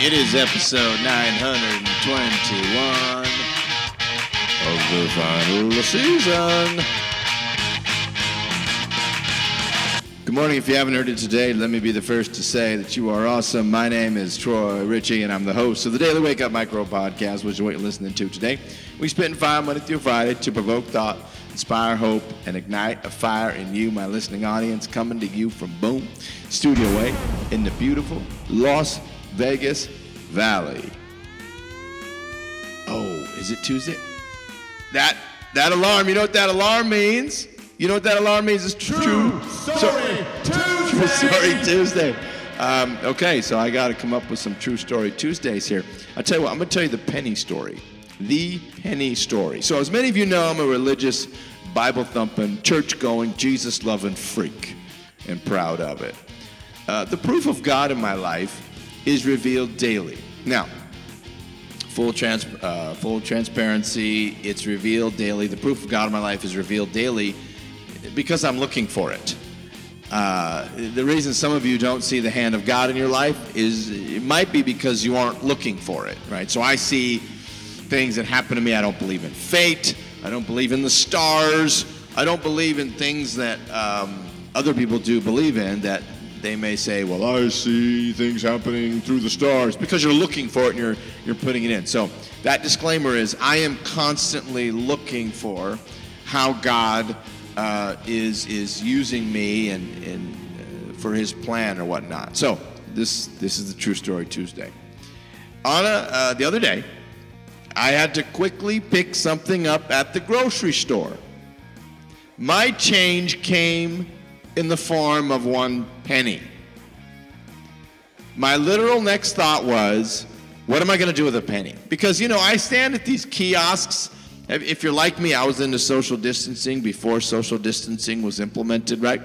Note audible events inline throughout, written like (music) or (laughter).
It is episode 921 of the final season. Good morning. If you haven't heard it today, let me be the first to say that you are awesome. My name is Troy Ritchie, and I'm the host of the Daily Wake Up Micro Podcast, which is what you're listening to today. We spend five Monday through Friday to provoke thought, inspire hope, and ignite a fire in you, my listening audience, coming to you from Boom Studio A in the beautiful Las Vegas Valley. Oh, is it Tuesday? That that alarm, you know what that alarm means? You know what that alarm means? It's true. true story Tuesday. (laughs) True story Tuesday. Um, okay, so I got to come up with some true story Tuesdays here. I tell you what, I'm going to tell you the penny story. The penny story. So, as many of you know, I'm a religious, Bible thumping, church going, Jesus loving freak, and proud of it. Uh, the proof of God in my life is revealed daily. Now, full, trans, uh, full transparency, it's revealed daily. The proof of God in my life is revealed daily because I'm looking for it. Uh, the reason some of you don't see the hand of God in your life is it might be because you aren't looking for it, right? So I see things that happen to me. I don't believe in fate. I don't believe in the stars. I don't believe in things that um, other people do believe in that they may say, well, I see things happening through the stars because you're looking for it and you're, you're putting it in. So that disclaimer is I am constantly looking for how God uh, is, is using me and, and uh, for his plan or whatnot. So this, this is the True Story Tuesday. On a, uh, the other day, I had to quickly pick something up at the grocery store. My change came in the form of one penny. My literal next thought was, what am I going to do with a penny? Because, you know, I stand at these kiosks. If you're like me, I was into social distancing before social distancing was implemented, right?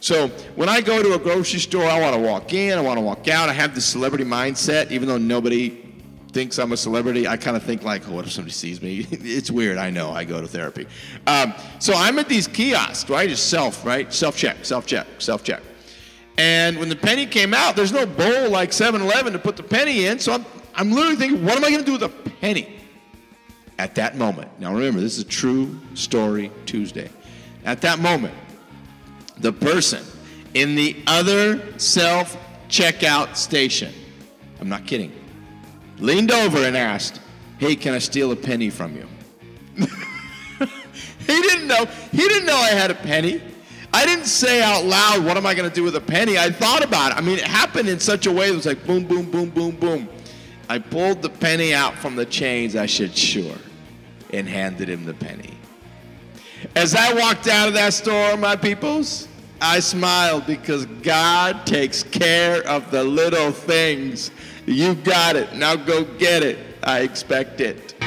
So when I go to a grocery store, I want to walk in, I want to walk out. I have this celebrity mindset, even though nobody thinks I'm a celebrity, I kind of think like, oh, what if somebody sees me? (laughs) it's weird. I know. I go to therapy. Um, so I'm at these kiosks, right? Just self, right? Self check, self check, self check. And when the penny came out, there's no bowl like 7-Eleven to put the penny in. So I'm, I'm literally thinking, what am I going to do with a penny? At that moment, now remember, this is a true story Tuesday. At that moment, the person in the other self checkout station, I'm not kidding, leaned over and asked, Hey, can I steal a penny from you? (laughs) he didn't know. He didn't know I had a penny. I didn't say out loud, What am I going to do with a penny? I thought about it. I mean, it happened in such a way that was like boom, boom, boom, boom, boom. I pulled the penny out from the chains. I said, Sure, and handed him the penny. As I walked out of that store, my peoples, I smiled because God takes care of the little things. You got it. Now go get it. I expect it.